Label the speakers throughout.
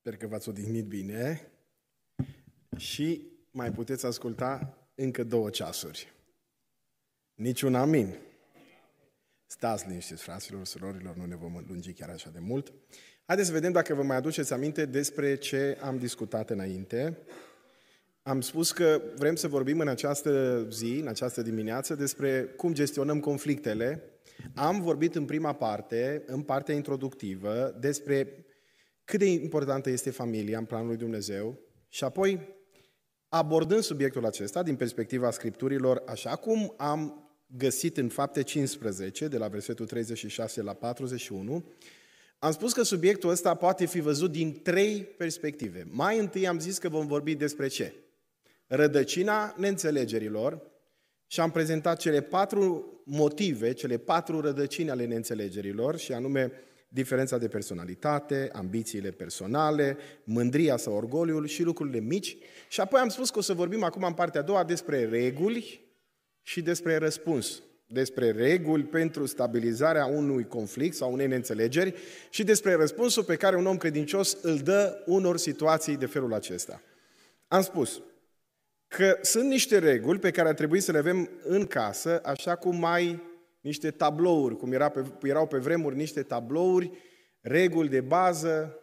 Speaker 1: Sper că v-ați odihnit bine și mai puteți asculta încă două ceasuri. Niciun amin. Stați liniștiți, fraților, surorilor, nu ne vom lungi chiar așa de mult. Haideți să vedem dacă vă mai aduceți aminte despre ce am discutat înainte. Am spus că vrem să vorbim în această zi, în această dimineață, despre cum gestionăm conflictele. Am vorbit în prima parte, în partea introductivă, despre cât de importantă este familia în planul lui Dumnezeu și apoi, abordând subiectul acesta din perspectiva Scripturilor, așa cum am găsit în fapte 15, de la versetul 36 la 41, am spus că subiectul ăsta poate fi văzut din trei perspective. Mai întâi am zis că vom vorbi despre ce? Rădăcina neînțelegerilor și am prezentat cele patru motive, cele patru rădăcini ale neînțelegerilor și anume diferența de personalitate, ambițiile personale, mândria sau orgoliul și lucrurile mici. Și apoi am spus că o să vorbim acum în partea a doua despre reguli și despre răspuns. Despre reguli pentru stabilizarea unui conflict sau unei neînțelegeri și despre răspunsul pe care un om credincios îl dă unor situații de felul acesta. Am spus că sunt niște reguli pe care ar trebui să le avem în casă, așa cum mai niște tablouri, cum era pe, erau pe vremuri niște tablouri, reguli de bază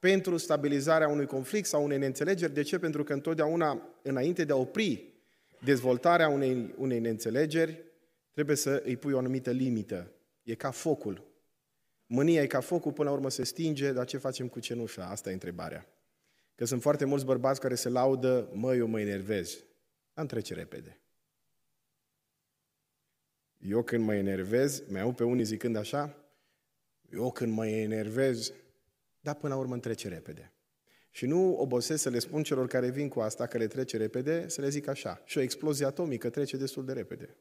Speaker 1: pentru stabilizarea unui conflict sau unei neînțelegeri. De ce? Pentru că întotdeauna, înainte de a opri dezvoltarea unei, unei neînțelegeri, trebuie să îi pui o anumită limită. E ca focul. Mânia e ca focul, până la urmă se stinge, dar ce facem cu cenușa? Asta e întrebarea. Că sunt foarte mulți bărbați care se laudă, mă, eu mă enervez. Am trece repede. Eu când mă enervez, mai au pe unii zicând așa, eu când mă enervez, dar până la urmă trece repede. Și nu obosesc să le spun celor care vin cu asta, că le trece repede, să le zic așa. Și o explozie atomică trece destul de repede.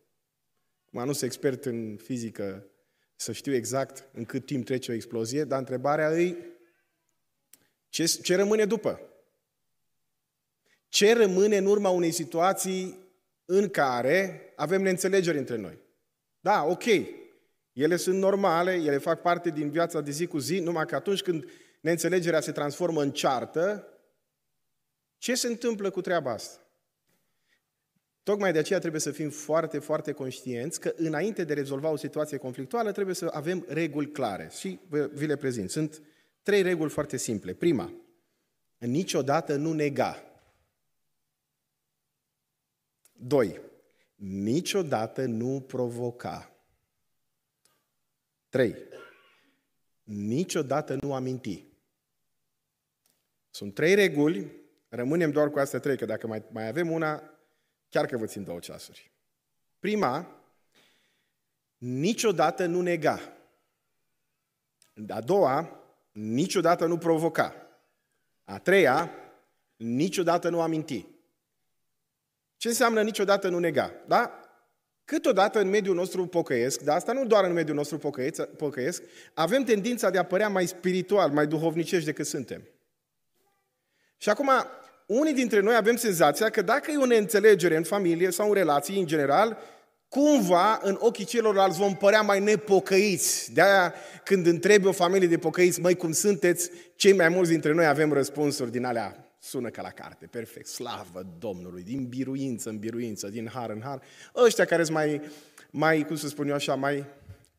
Speaker 1: Mă nu sunt expert în fizică să știu exact în cât timp trece o explozie, dar întrebarea îi ce, ce rămâne după? Ce rămâne în urma unei situații în care avem neînțelegeri între noi? Da, ok. Ele sunt normale, ele fac parte din viața de zi cu zi, numai că atunci când neînțelegerea se transformă în ceartă, ce se întâmplă cu treaba asta? Tocmai de aceea trebuie să fim foarte, foarte conștienți că înainte de rezolva o situație conflictuală trebuie să avem reguli clare. Și vi le prezint. Sunt trei reguli foarte simple. Prima, niciodată nu nega. Doi, niciodată nu provoca. 3. Niciodată nu aminti. Sunt trei reguli, rămânem doar cu astea trei, că dacă mai, mai avem una, chiar că vă țin două ceasuri. Prima, niciodată nu nega. A doua, niciodată nu provoca. A treia, niciodată nu aminti. Ce înseamnă niciodată nu nega? Da? Câteodată în mediul nostru pocăiesc, dar asta nu doar în mediul nostru pocăiesc, avem tendința de a părea mai spiritual, mai duhovnicești decât suntem. Și acum, unii dintre noi avem senzația că dacă e o neînțelegere în familie sau în relații în general, cumva în ochii celorlalți vom părea mai nepocăiți. De-aia când întrebi o familie de pocăiți, măi, cum sunteți, cei mai mulți dintre noi avem răspunsuri din alea Sună ca la carte, perfect, slavă Domnului, din biruință în biruință, din har în har. Ăștia care sunt mai, mai, cum să spun eu așa, mai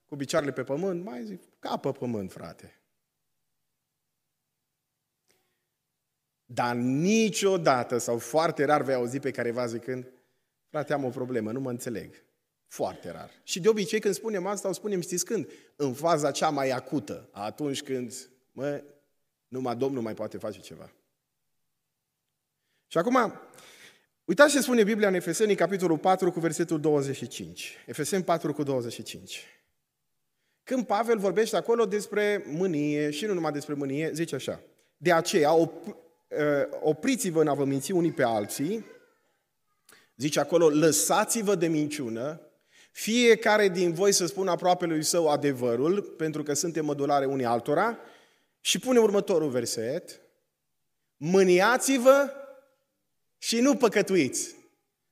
Speaker 1: cu picioarele pe pământ, mai zic, ca pe pământ, frate. Dar niciodată, sau foarte rar vei auzi pe careva zicând, frate, am o problemă, nu mă înțeleg. Foarte rar. Și de obicei când spunem asta, o spunem, știți când? În faza cea mai acută, atunci când, mă, numai Domnul mai poate face ceva. Și acum, uitați ce spune Biblia în Efeseni, capitolul 4, cu versetul 25. Efeseni 4 cu 25. Când Pavel vorbește acolo despre mânie și nu numai despre mânie, zice așa. De aceea, op- uh, opriți-vă în a vă minți unii pe alții, zice acolo, lăsați-vă de minciună, fiecare din voi să spună aproape lui său adevărul, pentru că suntem mădulare unii altora, și pune următorul verset, mâniați-vă și nu păcătuiți.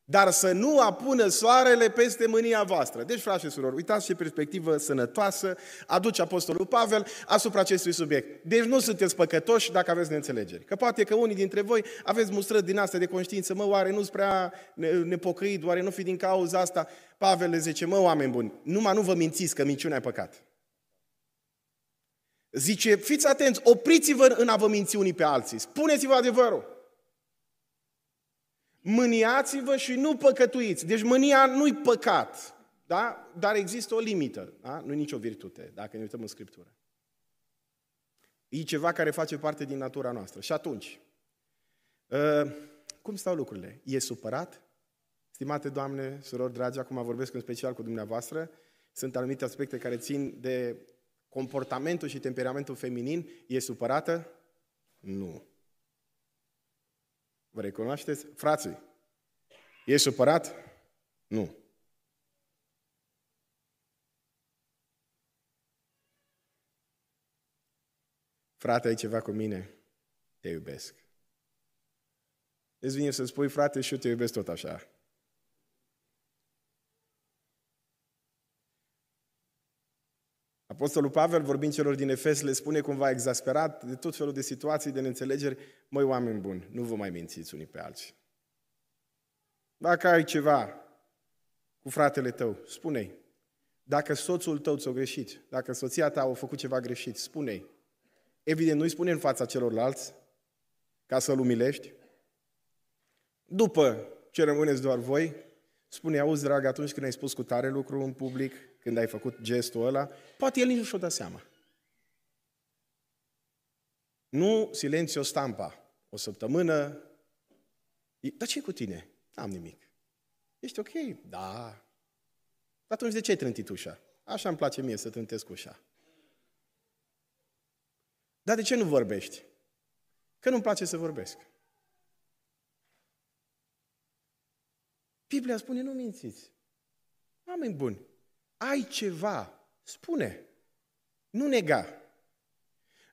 Speaker 1: dar să nu apună soarele peste mânia voastră. Deci, frate și surori, uitați ce perspectivă sănătoasă aduce Apostolul Pavel asupra acestui subiect. Deci nu sunteți păcătoși dacă aveți neînțelegeri. Că poate că unii dintre voi aveți mustrări din astea de conștiință, mă, oare nu-s prea nepocăit, oare nu fi din cauza asta? Pavel le zice, mă, oameni buni, numai nu vă mințiți că minciunea e păcat. Zice, fiți atenți, opriți-vă în a vă minți unii pe alții, spuneți-vă adevărul. Mâniați-vă și nu păcătuiți. Deci mânia nu-i păcat, da? dar există o limită. Da? Nu e nicio virtute, dacă ne uităm în Scriptură. E ceva care face parte din natura noastră. Și atunci, ă, cum stau lucrurile? E supărat? Stimate Doamne, surori dragi, acum vorbesc în special cu dumneavoastră, sunt anumite aspecte care țin de comportamentul și temperamentul feminin. E supărată? Nu. Vă recunoașteți? Frații, e supărat? Nu. Frate, ai ceva cu mine? Te iubesc. Îți vine să spui, frate, și eu te iubesc tot așa. Apostolul Pavel, vorbind celor din Efes, le spune cumva exasperat de tot felul de situații, de neînțelegeri, măi, oameni buni, nu vă mai mințiți unii pe alții. Dacă ai ceva cu fratele tău, spune-i. Dacă soțul tău ți-a greșit, dacă soția ta a făcut ceva greșit, spune-i. Evident, nu-i spune în fața celorlalți, ca să-l umilești. După ce rămâneți doar voi, spune, auzi, drag, atunci când ai spus cu tare lucru în public, când ai făcut gestul ăla, poate el nici nu și-o dă seama. Nu silențio stampa. O săptămână. Dar ce cu tine? N-am nimic. Ești ok? Da. Atunci de ce ai trântit ușa? Așa îmi place mie să trântesc ușa. Dar de ce nu vorbești? Că nu-mi place să vorbesc. Biblia spune, nu mințiți. Oameni buni, ai ceva, spune. Nu nega.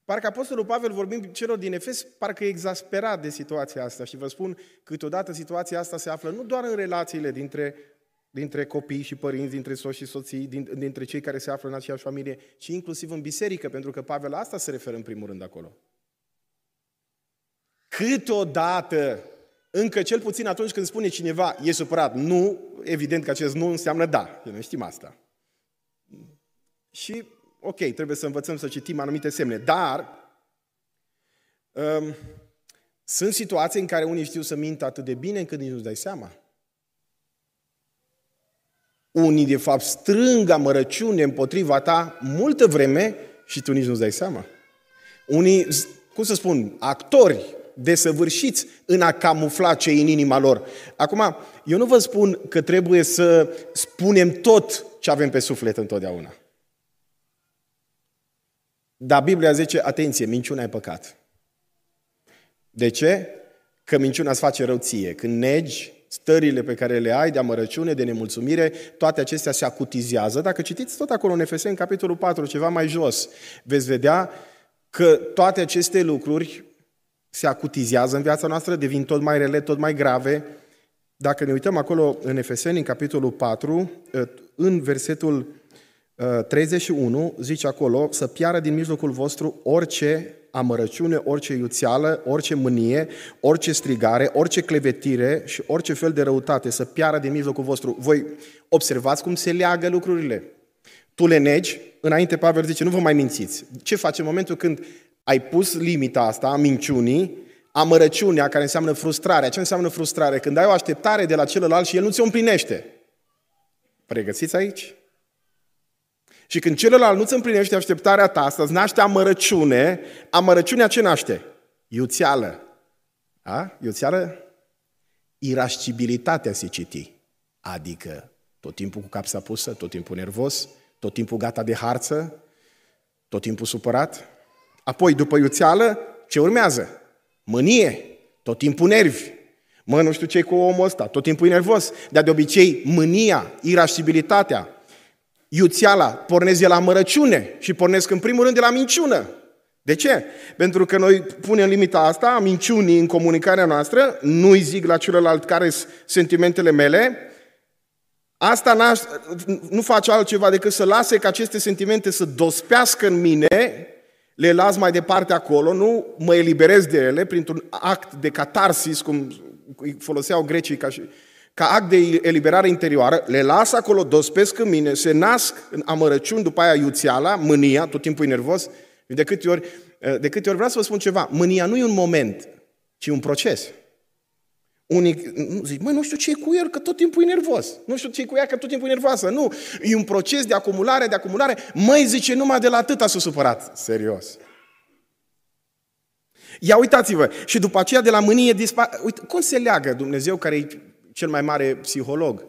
Speaker 1: Parcă Apostolul Pavel, vorbind celor din Efes, parcă e exasperat de situația asta și vă spun, câteodată situația asta se află nu doar în relațiile dintre, dintre copii și părinți, dintre soți și soții, dintre cei care se află în aceeași familie, ci inclusiv în biserică, pentru că Pavel asta se referă în primul rând acolo. Câteodată, încă cel puțin atunci când spune cineva e supărat, nu, evident că acest nu înseamnă da, noi știm asta. Și, ok, trebuie să învățăm să citim anumite semne, dar um, sunt situații în care unii știu să mintă atât de bine încât nici nu-ți dai seama. Unii, de fapt, strâng amărăciune împotriva ta multă vreme și tu nici nu-ți dai seama. Unii, cum să spun, actori desăvârșiți în a camufla ce în inima lor. Acum, eu nu vă spun că trebuie să spunem tot ce avem pe suflet întotdeauna. Dar Biblia zice, atenție, minciuna e păcat. De ce? Că minciuna îți face rău ție. Când negi stările pe care le ai de amărăciune, de nemulțumire, toate acestea se acutizează. Dacă citiți tot acolo în Efeseni, capitolul 4, ceva mai jos, veți vedea că toate aceste lucruri se acutizează în viața noastră, devin tot mai rele, tot mai grave. Dacă ne uităm acolo în Efeseni, în capitolul 4, în versetul 31 uh, zice acolo să piară din mijlocul vostru orice amărăciune, orice iuțeală, orice mânie, orice strigare, orice clevetire și orice fel de răutate să piară din mijlocul vostru. Voi observați cum se leagă lucrurile. Tu le negi, înainte Pavel zice, nu vă mai mințiți. Ce faci în momentul când ai pus limita asta a minciunii, amărăciunea, care înseamnă frustrarea. Ce înseamnă frustrare? Când ai o așteptare de la celălalt și el nu ți-o împlinește. Pregătiți aici? Și când celălalt nu-ți împlinește așteptarea ta, asta îți naște amărăciune, amărăciunea ce naște? Iuțeală. A? Iuțeală? Irascibilitatea se citi. Adică tot timpul cu capsa pusă, tot timpul nervos, tot timpul gata de harță, tot timpul supărat. Apoi, după iuțeală, ce urmează? Mânie, tot timpul nervi. Mă, nu știu ce cu omul ăsta, tot timpul e nervos. Dar de obicei, mânia, irascibilitatea, iuțeala pornesc de la mărăciune și pornesc în primul rând de la minciună. De ce? Pentru că noi punem limita asta a minciunii în comunicarea noastră, nu-i zic la celălalt care sunt sentimentele mele, asta nu face altceva decât să lase ca aceste sentimente să dospească în mine, le las mai departe acolo, nu mă eliberez de ele printr-un act de catarsis, cum foloseau grecii ca, și, ca act de eliberare interioară, le las acolo, dospesc în mine, se nasc în amărăciuni, după aia iuțiala, mânia, tot timpul e nervos, de câte ori, de câte ori vreau să vă spun ceva, mânia nu e un moment, ci un proces. Unii zic, măi, nu știu ce e cu el, că tot timpul e nervos. Nu știu ce e cu ea, că tot timpul e nervoasă. Nu, e un proces de acumulare, de acumulare. Măi, zice, numai de la atâta s-a supărat. Serios. Ia uitați-vă, și după aceea de la mânie dispar... Uite, cum se leagă Dumnezeu, care e cel mai mare psiholog?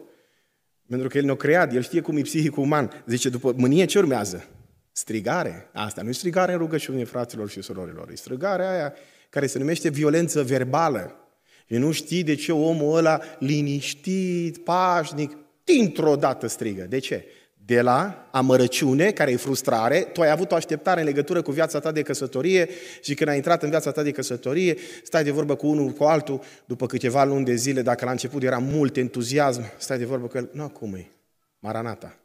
Speaker 1: Pentru că El ne-a creat, El știe cum e psihicul uman. Zice, după mânie ce urmează? Strigare. Asta nu e strigare în rugăciune, fraților și surorilor. E strigarea aia care se numește violență verbală. Și nu știi de ce omul ăla liniștit, pașnic, dintr-o dată strigă. De ce? De la amărăciune, care e frustrare, tu ai avut o așteptare în legătură cu viața ta de căsătorie și când ai intrat în viața ta de căsătorie, stai de vorbă cu unul, cu altul, după câteva luni de zile, dacă la început era mult entuziasm, stai de vorbă cu el, nu, cum e? Maranata.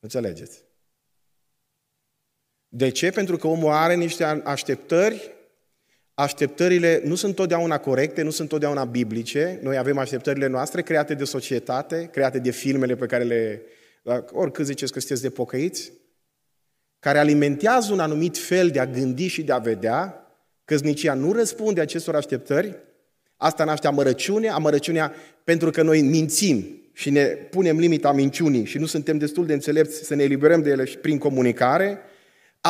Speaker 1: Înțelegeți? De ce? Pentru că omul are niște așteptări Așteptările nu sunt totdeauna corecte, nu sunt totdeauna biblice. Noi avem așteptările noastre create de societate, create de filmele pe care le... Oricât ziceți că sunteți de pocăiți, care alimentează un anumit fel de a gândi și de a vedea, căznicia nu răspunde acestor așteptări, asta naște amărăciune, amărăciunea pentru că noi mințim și ne punem limita minciunii și nu suntem destul de înțelepți să ne eliberăm de ele și prin comunicare,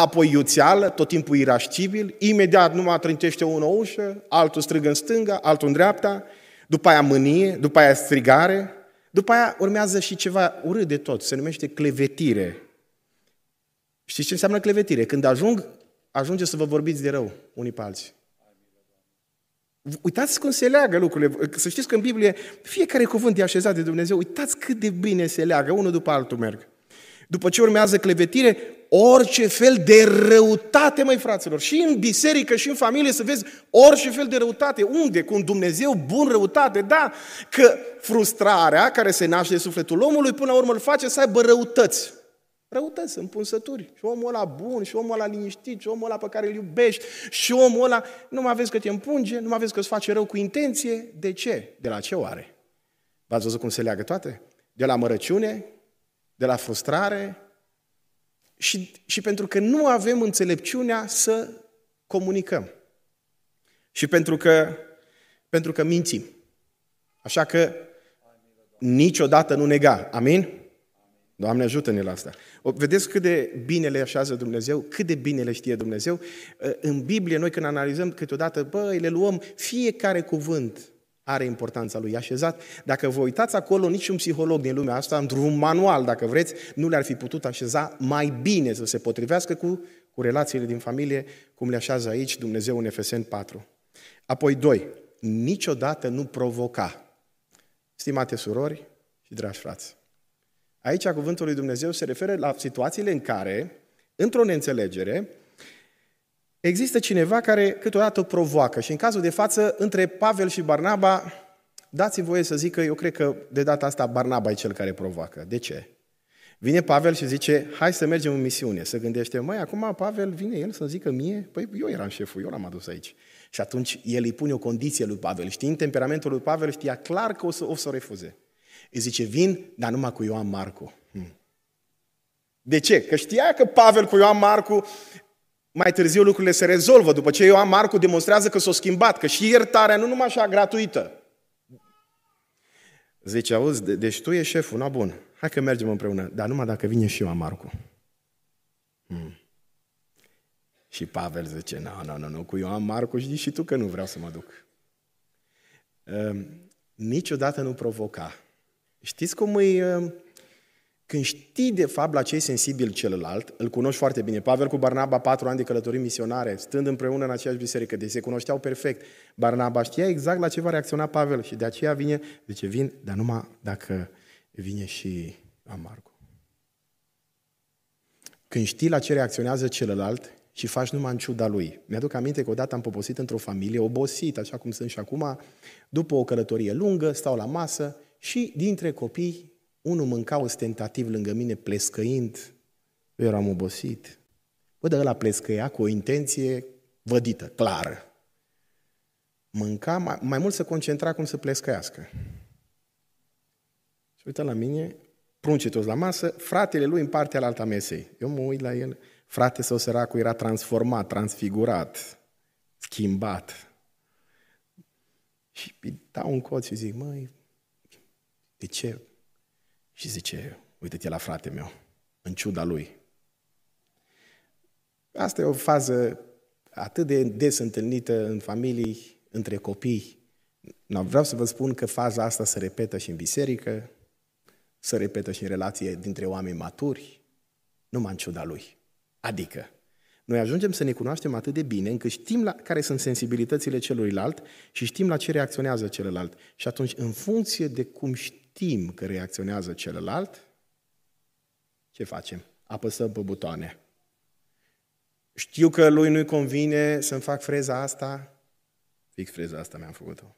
Speaker 1: apoi iuțeală, tot timpul irascibil, imediat numai trântește unul o ușă, altul strigă în stânga, altul în dreapta, după aia mânie, după aia strigare, după aia urmează și ceva urât de tot, se numește clevetire. Știți ce înseamnă clevetire? Când ajung, ajunge să vă vorbiți de rău unii pe alții. Uitați cum se leagă lucrurile. Să știți că în Biblie fiecare cuvânt e așezat de Dumnezeu. Uitați cât de bine se leagă, unul după altul merg. După ce urmează clevetire, orice fel de răutate, mai fraților. Și în biserică și în familie să vezi orice fel de răutate. Unde? Cu un Dumnezeu bun răutate, da. Că frustrarea care se naște de sufletul omului, până la urmă îl face să aibă răutăți. Răutăți, împunsături. Și omul ăla bun, și omul ăla liniștit, și omul ăla pe care îl iubești, și omul ăla, nu mai vezi că te împunge, nu mai vezi că îți face rău cu intenție. De ce? De la ce oare? V-ați văzut cum se leagă toate? De la mărăciune, de la frustrare și, și pentru că nu avem înțelepciunea să comunicăm. Și pentru că, pentru că mințim. Așa că niciodată nu nega. Amin? Doamne ajută-ne la asta. O, vedeți cât de bine le așează Dumnezeu, cât de bine le știe Dumnezeu. În Biblie, noi când analizăm câteodată, băi, le luăm fiecare cuvânt are importanța lui așezat. Dacă vă uitați acolo, niciun psiholog din lumea asta, într-un manual, dacă vreți, nu le-ar fi putut așeza mai bine să se potrivească cu, cu relațiile din familie, cum le așează aici Dumnezeu în Efesen 4. Apoi, doi, niciodată nu provoca. Stimate surori și dragi frați, aici cuvântul lui Dumnezeu se referă la situațiile în care, într-o neînțelegere, există cineva care câteodată provoacă. Și în cazul de față, între Pavel și Barnaba, dați voie să zic că eu cred că de data asta Barnaba e cel care provoacă. De ce? Vine Pavel și zice, hai să mergem în misiune. Să gândește, mai acum Pavel vine el să zică mie, păi eu eram șeful, eu l-am adus aici. Și atunci el îi pune o condiție lui Pavel. Știind temperamentul lui Pavel, știa clar că o să o, să o refuze. Îi zice, vin, dar numai cu Ioan Marcu. Hmm. De ce? Că știa că Pavel cu Ioan Marcu mai târziu lucrurile se rezolvă, după ce Ioan Marcu demonstrează că s-a schimbat, că și iertarea nu numai așa gratuită. Zice, auzi, deci tu ești șeful, na bun, hai că mergem împreună, dar numai dacă vine și Ioan Marcu. Hmm. Și Pavel zice, nu, nu, nu, nu, cu Ioan Marcu știi și tu că nu vreau să mă duc. Uh, niciodată nu provoca. Știți cum e uh, când știi de fapt la ce e sensibil celălalt, îl cunoști foarte bine. Pavel cu Barnaba, patru ani de călătorii misionare, stând împreună în aceeași biserică, deci se cunoșteau perfect. Barnaba știa exact la ce va reacționa Pavel și de aceea vine, zice, vin, dar numai dacă vine și Amarcu. Când știi la ce reacționează celălalt și faci numai în ciuda lui. Mi-aduc aminte că odată am poposit într-o familie, obosit, așa cum sunt și acum, după o călătorie lungă, stau la masă și dintre copii, unul mânca ostentativ lângă mine, plescăind. Eu eram obosit. Bă, de ăla plescăia cu o intenție vădită, clară. Mânca, mai, mai mult să concentra cum să plescăiască. Și uite la mine, pruncii toți la masă, fratele lui în partea alta mesei. Eu mă uit la el, frate sau săracul era transformat, transfigurat, schimbat. Și îi dau un cod și zic, măi, de ce? Și zice, uite-te la frate meu, în ciuda lui. Asta e o fază atât de des întâlnită în familii, între copii. Vreau să vă spun că faza asta se repetă și în biserică, se repetă și în relație dintre oameni maturi, numai în ciuda lui. Adică, noi ajungem să ne cunoaștem atât de bine încât știm la care sunt sensibilitățile celuilalt și știm la ce reacționează celălalt. Și atunci, în funcție de cum știm că reacționează celălalt, ce facem? Apăsăm pe butoane. Știu că lui nu-i convine să-mi fac freza asta, fix freza asta mi-am făcut-o.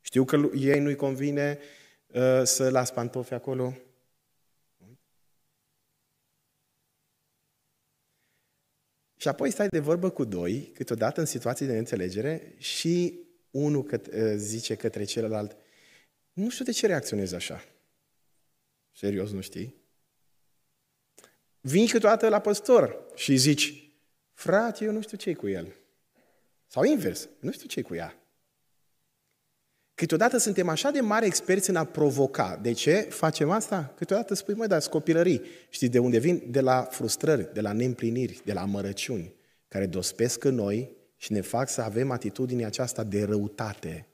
Speaker 1: Știu că ei nu-i convine uh, să las pantofi acolo. Și apoi stai de vorbă cu doi, câteodată în situații de neînțelegere, și unul cât, uh, zice către celălalt, nu știu de ce reacționezi așa. Serios, nu știi? Vii câteodată la păstor și zici, frate, eu nu știu ce cu el. Sau invers, nu știu ce cu ea. Câteodată suntem așa de mari experți în a provoca. De ce facem asta? Câteodată spui, măi, dar copilării. Știi de unde vin? De la frustrări, de la neîmpliniri, de la amărăciuni, care dospesc în noi și ne fac să avem atitudinea aceasta de răutate,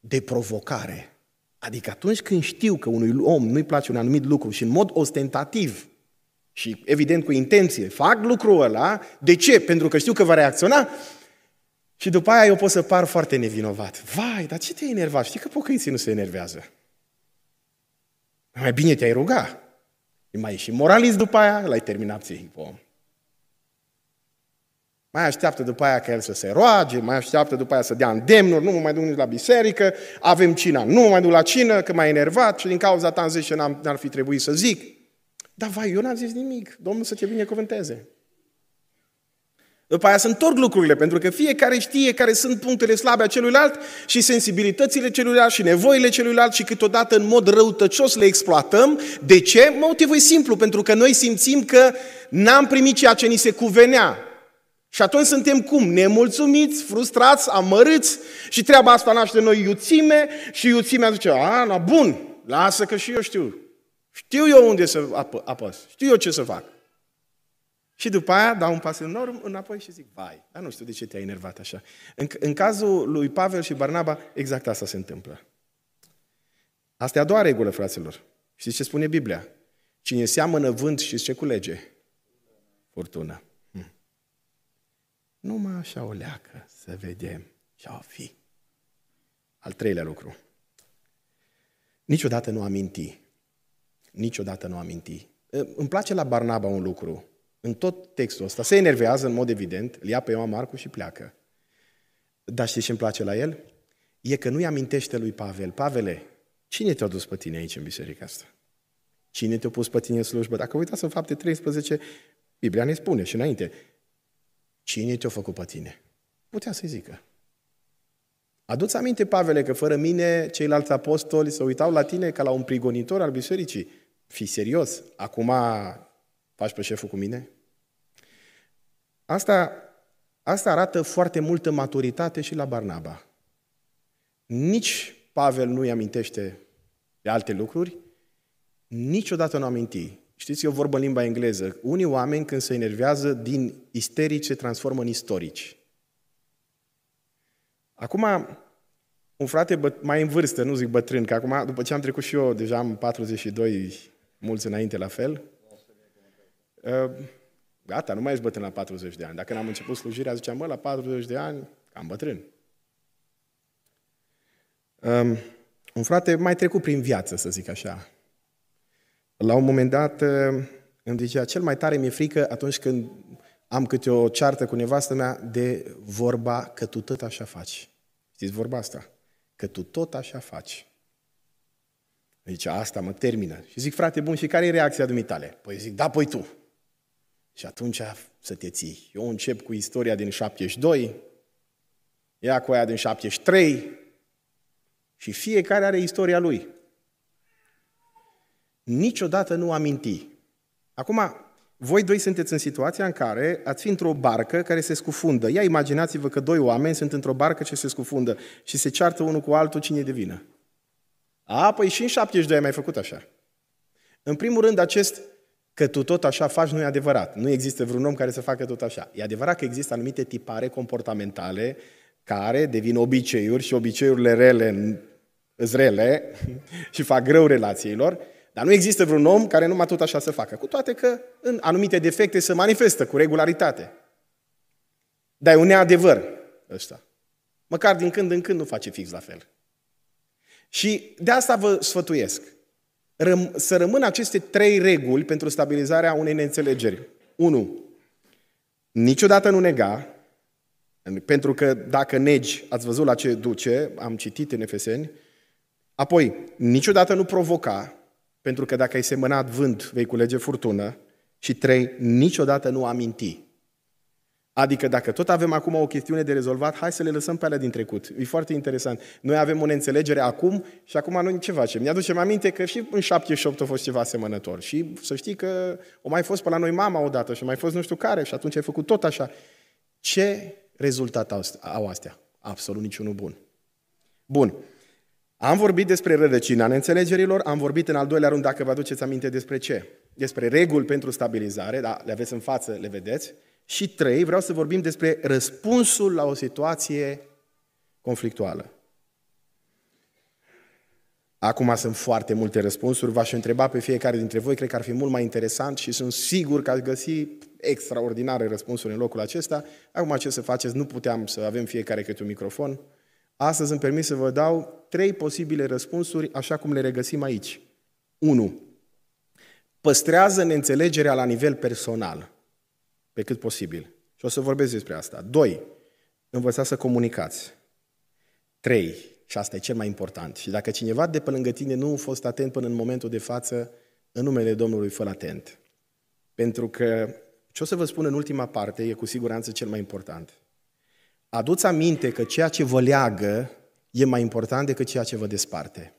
Speaker 1: de provocare. Adică atunci când știu că unui om nu-i place un anumit lucru și în mod ostentativ și evident cu intenție fac lucrul ăla, de ce? Pentru că știu că va reacționa și după aia eu pot să par foarte nevinovat. Vai, dar ce te-ai enervat? Știi că pocăiții nu se enervează. Mai bine te-ai ruga. E mai și moralist după aia, l-ai terminat psihic pe om. Mai așteaptă după aia ca el să se roage, mai așteaptă după aia să dea îndemnuri, nu mă mai duc nici la biserică, avem cina, nu mă mai duc la cină, că m-a enervat și din cauza ta am zis că n-ar fi trebuit să zic. Dar vai, eu n-am zis nimic, Domnul să te binecuvânteze. După aia se întorc lucrurile, pentru că fiecare știe care sunt punctele slabe a celuilalt și sensibilitățile celuilalt și nevoile celuilalt și câteodată în mod răutăcios le exploatăm. De ce? Motivul e simplu, pentru că noi simțim că n-am primit ceea ce ni se cuvenea. Și atunci suntem cum? Nemulțumiți, frustrați, amărâți și treaba asta naște noi iuțime și iuțimea zice, a, na, bun, lasă că și eu știu. Știu eu unde să apăs, știu eu ce să fac. Și după aia dau un pas enorm înapoi și zic, vai, dar nu știu de ce te-ai enervat așa. În, în cazul lui Pavel și Barnaba, exact asta se întâmplă. Asta e a doua regulă, fraților. Știți ce spune Biblia? Cine seamănă vânt și ce culege? Furtună. Hm. Numai așa o leacă să vedem ce o fi. Al treilea lucru. Niciodată nu aminti. Niciodată nu aminti. Îmi place la Barnaba un lucru în tot textul ăsta, se enervează în mod evident, îl ia pe Ioan Marcu și pleacă. Dar știi ce îmi place la el? E că nu-i amintește lui Pavel, Pavele, cine te-a dus pe tine aici în biserica asta? Cine te-a pus pe tine în slujbă? Dacă uitați în fapte 13, Biblia ne spune și înainte, cine te-a făcut pe tine? Putea să-i zică. Aduți aminte, Pavele, că fără mine ceilalți apostoli se uitau la tine ca la un prigonitor al bisericii. Fii serios, acum Faci pe șeful cu mine? Asta, asta arată foarte multă maturitate și la Barnaba. Nici Pavel nu-i amintește de alte lucruri, niciodată nu aminti. Știți, eu vorbă în limba engleză. Unii oameni, când se enervează, din isterici se transformă în istorici. Acum, un frate mai în vârstă, nu zic bătrân, că acum, după ce am trecut și eu, deja am 42, mulți înainte la fel, Ă, gata, nu mai ești bătrân la 40 de ani. Dacă n-am început slujirea, ziceam, mă, la 40 de ani, cam bătrân. Um, un frate mai trecut prin viață, să zic așa. La un moment dat ă, îmi zicea, cel mai tare mi-e frică atunci când am câte o ceartă cu nevastă mea de vorba că tu tot așa faci. Știți vorba asta? Că tu tot așa faci. Zice, asta mă termină. Și zic, frate bun, și care e reacția dumitale? Păi zic, da, păi tu. Și atunci să te ții. Eu încep cu istoria din 72, ea cu aia din 73 și fiecare are istoria lui. Niciodată nu aminti. Acum, voi doi sunteți în situația în care ați fi într-o barcă care se scufundă. Ia imaginați-vă că doi oameni sunt într-o barcă ce se scufundă și se ceartă unul cu altul cine e de vină. A, păi și în 72 ai mai făcut așa. În primul rând, acest că tu tot așa faci nu e adevărat. Nu există vreun om care să facă tot așa. E adevărat că există anumite tipare comportamentale care devin obiceiuri și obiceiurile rele rele și fac greu relațiilor, dar nu există vreun om care numai tot așa să facă. Cu toate că în anumite defecte se manifestă cu regularitate. Dar e un neadevăr ăsta. Măcar din când în când nu face fix la fel. Și de asta vă sfătuiesc. Răm- să rămână aceste trei reguli pentru stabilizarea unei neînțelegeri. 1. Niciodată nu nega, pentru că dacă negi, ați văzut la ce duce, am citit în Efeseni. Apoi, niciodată nu provoca, pentru că dacă ai semănat vânt, vei culege furtună. Și trei, niciodată nu aminti. Adică dacă tot avem acum o chestiune de rezolvat, hai să le lăsăm pe alea din trecut. E foarte interesant. Noi avem o neînțelegere acum și acum noi ce facem? Ne aducem aminte că și în 78 a fost ceva asemănător. Și să știi că o mai fost pe la noi mama odată și mai fost nu știu care și atunci ai făcut tot așa. Ce rezultat au astea? Absolut niciunul bun. Bun. Am vorbit despre rădăcina neînțelegerilor, am vorbit în al doilea rând, dacă vă aduceți aminte, despre ce? Despre reguli pentru stabilizare, da, le aveți în față, le vedeți. Și trei, vreau să vorbim despre răspunsul la o situație conflictuală. Acum sunt foarte multe răspunsuri, v-aș întreba pe fiecare dintre voi, cred că ar fi mult mai interesant și sunt sigur că ați găsi extraordinare răspunsuri în locul acesta. Acum ce să faceți? Nu puteam să avem fiecare câte un microfon. Astăzi îmi permis să vă dau trei posibile răspunsuri, așa cum le regăsim aici. 1. Păstrează neînțelegerea la nivel personal pe cât posibil. Și o să vorbesc despre asta. Doi, învățați să comunicați. Trei, și asta e cel mai important. Și dacă cineva de pe lângă tine nu a fost atent până în momentul de față, în numele Domnului, fă atent. Pentru că ce o să vă spun în ultima parte e cu siguranță cel mai important. Aduți aminte că ceea ce vă leagă e mai important decât ceea ce vă desparte.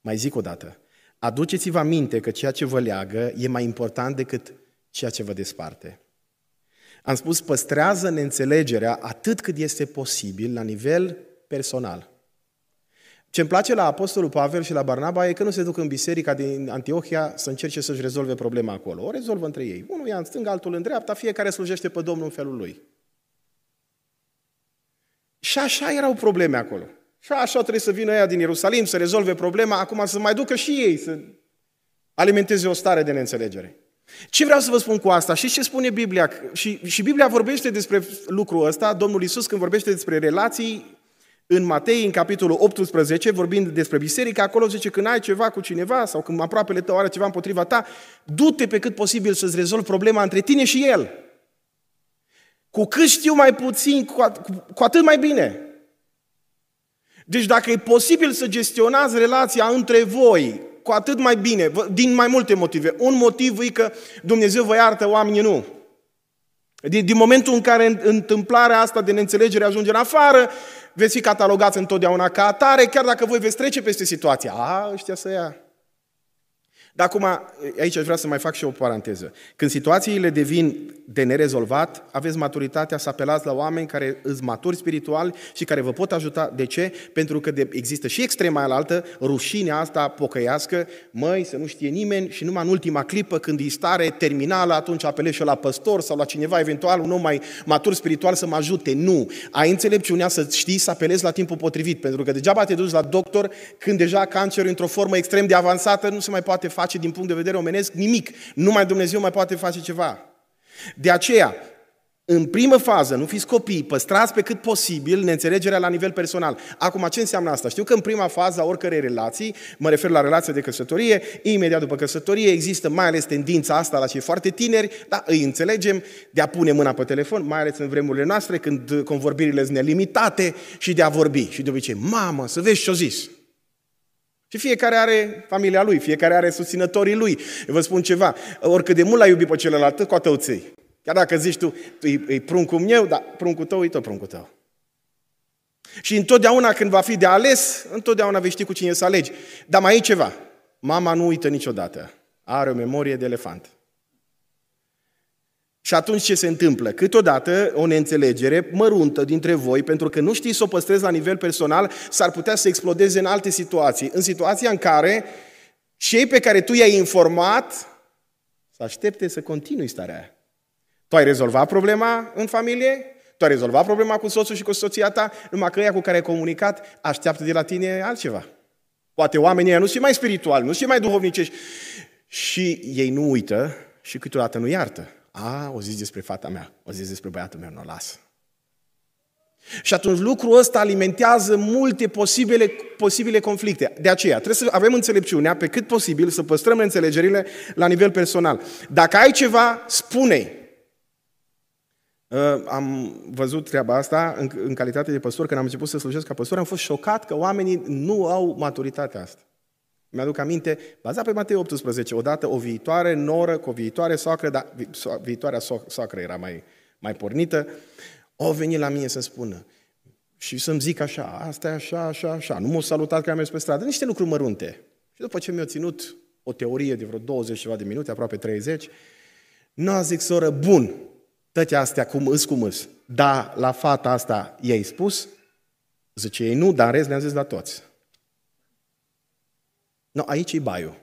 Speaker 1: Mai zic o dată. Aduceți-vă aminte că ceea ce vă leagă e mai important decât ceea ce vă desparte. Am spus, păstrează neînțelegerea atât cât este posibil la nivel personal. Ce îmi place la Apostolul Pavel și la Barnaba e că nu se duc în biserica din Antiohia să încerce să-și rezolve problema acolo. O rezolvă între ei. Unul e în stânga, altul în dreapta, fiecare slujește pe Domnul în felul lui. Și așa erau probleme acolo. Și așa trebuie să vină ea din Ierusalim să rezolve problema, acum să mai ducă și ei să alimenteze o stare de neînțelegere. Ce vreau să vă spun cu asta? Și ce spune Biblia? Și, și Biblia vorbește despre lucrul ăsta, Domnul Isus când vorbește despre relații în Matei, în capitolul 18, vorbind despre biserică, acolo zice când ai ceva cu cineva sau când aproapele tău are ceva împotriva ta, du-te pe cât posibil să-ți rezolvi problema între tine și el. Cu cât știu mai puțin, cu, cu, cu atât mai bine. Deci dacă e posibil să gestionați relația între voi, cu atât mai bine, din mai multe motive. Un motiv e că Dumnezeu vă iartă, oamenii nu. Din, din momentul în care întâmplarea asta de neînțelegere ajunge în afară, veți fi catalogați întotdeauna ca atare, chiar dacă voi veți trece peste situația. A, ăștia să ia. Dar acum, aici aș vrea să mai fac și o paranteză. Când situațiile devin de nerezolvat, aveți maturitatea să apelați la oameni care îți maturi spiritual și care vă pot ajuta. De ce? Pentru că de, există și extrema altă, rușinea asta pocăiască, măi, să nu știe nimeni și numai în ultima clipă, când e stare terminală, atunci apelezi și la păstor sau la cineva, eventual un om mai matur spiritual să mă ajute. Nu. Ai înțelepciunea să știi să apelezi la timpul potrivit, pentru că degeaba te duci la doctor când deja cancerul într-o formă extrem de avansată nu se mai poate face din punct de vedere omenesc nimic. Numai Dumnezeu mai poate face ceva. De aceea, În primă fază, nu fiți copii, păstrați pe cât posibil neînțelegerea la nivel personal. Acum, ce înseamnă asta? Știu că în prima fază a oricărei relații, mă refer la relația de căsătorie, imediat după căsătorie există mai ales tendința asta la cei foarte tineri, da, îi înțelegem, de a pune mâna pe telefon, mai ales în vremurile noastre, când convorbirile sunt nelimitate și de a vorbi. Și de obicei, mamă, să vezi ce-o zis. Și fiecare are familia lui, fiecare are susținătorii lui. Eu vă spun ceva, oricât de mult l-ai iubit pe celălalt, cu atât ții. Chiar dacă zici tu, e, e pruncul meu, dar pruncul tău e tot pruncul tău. Și întotdeauna când va fi de ales, întotdeauna vei ști cu cine să alegi. Dar mai e ceva. Mama nu uită niciodată. Are o memorie de elefant. Și atunci ce se întâmplă? Câteodată o neînțelegere măruntă dintre voi, pentru că nu știți să o păstrezi la nivel personal, s-ar putea să explodeze în alte situații. În situația în care cei pe care tu i-ai informat să aștepte să continui starea aia. Tu ai rezolvat problema în familie? Tu ai rezolvat problema cu soțul și cu soția ta? Numai că ea cu care ai comunicat așteaptă de la tine altceva. Poate oamenii ăia nu sunt mai spirituali, nu sunt mai duhovnicești. Și ei nu uită și câteodată nu iartă. A, o zis despre fata mea, o zis despre băiatul meu, nu o las. Și atunci lucrul ăsta alimentează multe posibile, posibile conflicte. De aceea trebuie să avem înțelepciunea pe cât posibil să păstrăm înțelegerile la nivel personal. Dacă ai ceva, spune Uh, am văzut treaba asta în, în calitate de păstor, când am început să slujesc ca păstor, am fost șocat că oamenii nu au maturitatea asta. Mi-aduc aminte, bazat pe Matei 18, odată o viitoare noră cu o viitoare soacră, dar viitoarea so- soacră era mai, mai pornită, au venit la mine să spună și să-mi zic așa, asta e așa, așa, așa, nu m-au salutat că am mers pe stradă, niște lucruri mărunte. Și după ce mi-au ținut o teorie de vreo 20 ceva de minute, aproape 30, nu a zic, soră, bun, toate astea cum îs, cum îs. Da, la fata asta i-ai spus? Zice ei nu, dar în rest le-am zis la toți. No, aici e baiul.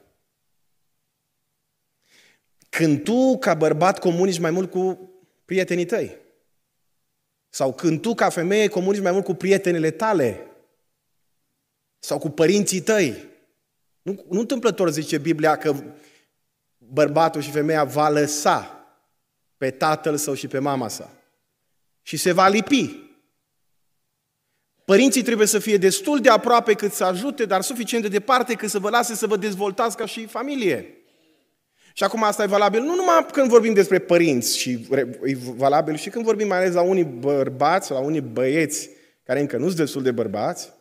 Speaker 1: Când tu, ca bărbat, comunici mai mult cu prietenii tăi, sau când tu, ca femeie, comunici mai mult cu prietenele tale, sau cu părinții tăi, nu, nu întâmplător zice Biblia că bărbatul și femeia va lăsa pe tatăl său și pe mama sa. Și se va lipi. Părinții trebuie să fie destul de aproape cât să ajute, dar suficient de departe cât să vă lase să vă dezvoltați ca și familie. Și acum asta e valabil nu numai când vorbim despre părinți, și e valabil și când vorbim mai ales la unii bărbați, la unii băieți care încă nu sunt destul de bărbați,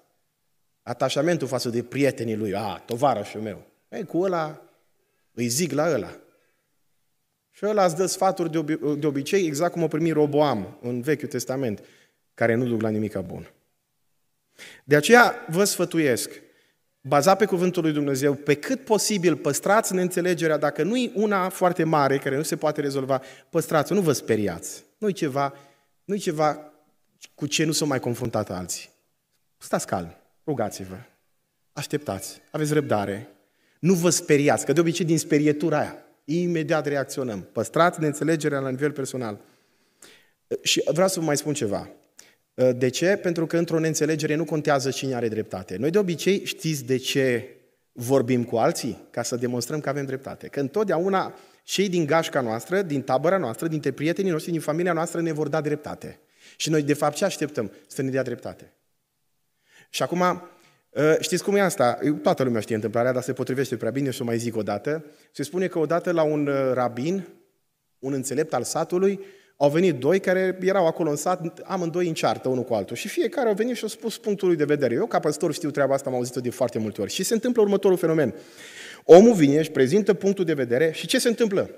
Speaker 1: atașamentul față de prietenii lui, a, tovarășul meu, e, cu ăla îi zic la ăla. Și ăla îți dă sfaturi de, obi- de obicei, exact cum o primi Roboam în Vechiul Testament, care nu duc la nimic bun. De aceea vă sfătuiesc, bazat pe cuvântul lui Dumnezeu, pe cât posibil păstrați neînțelegerea, dacă nu e una foarte mare, care nu se poate rezolva, păstrați nu vă speriați. Nu e ceva, nu e ceva cu ce nu s-au mai confruntat alții. Stați calm, rugați-vă, așteptați, aveți răbdare, nu vă speriați, că de obicei din sperietura aia, Imediat reacționăm. Păstrați neînțelegerea la nivel personal. Și vreau să vă mai spun ceva. De ce? Pentru că într-o neînțelegere nu contează cine are dreptate. Noi de obicei știți de ce vorbim cu alții? Ca să demonstrăm că avem dreptate. Că întotdeauna cei din gașca noastră, din tabăra noastră, dintre prietenii noștri, din familia noastră ne vor da dreptate. Și noi, de fapt, ce așteptăm? Să ne dea dreptate. Și acum, Ă, știți cum e asta? Toată lumea știe întâmplarea, dar se potrivește prea bine și o mai zic o dată. Se spune că odată la un ă, rabin, un înțelept al satului, au venit doi care erau acolo în sat, amândoi în ceartă, unul cu altul. Și fiecare au venit și au spus punctul lui de vedere. Eu, ca păstor, știu treaba asta, am auzit-o de foarte multe ori. Și se întâmplă următorul fenomen. Omul vine, își prezintă punctul de vedere și ce se întâmplă?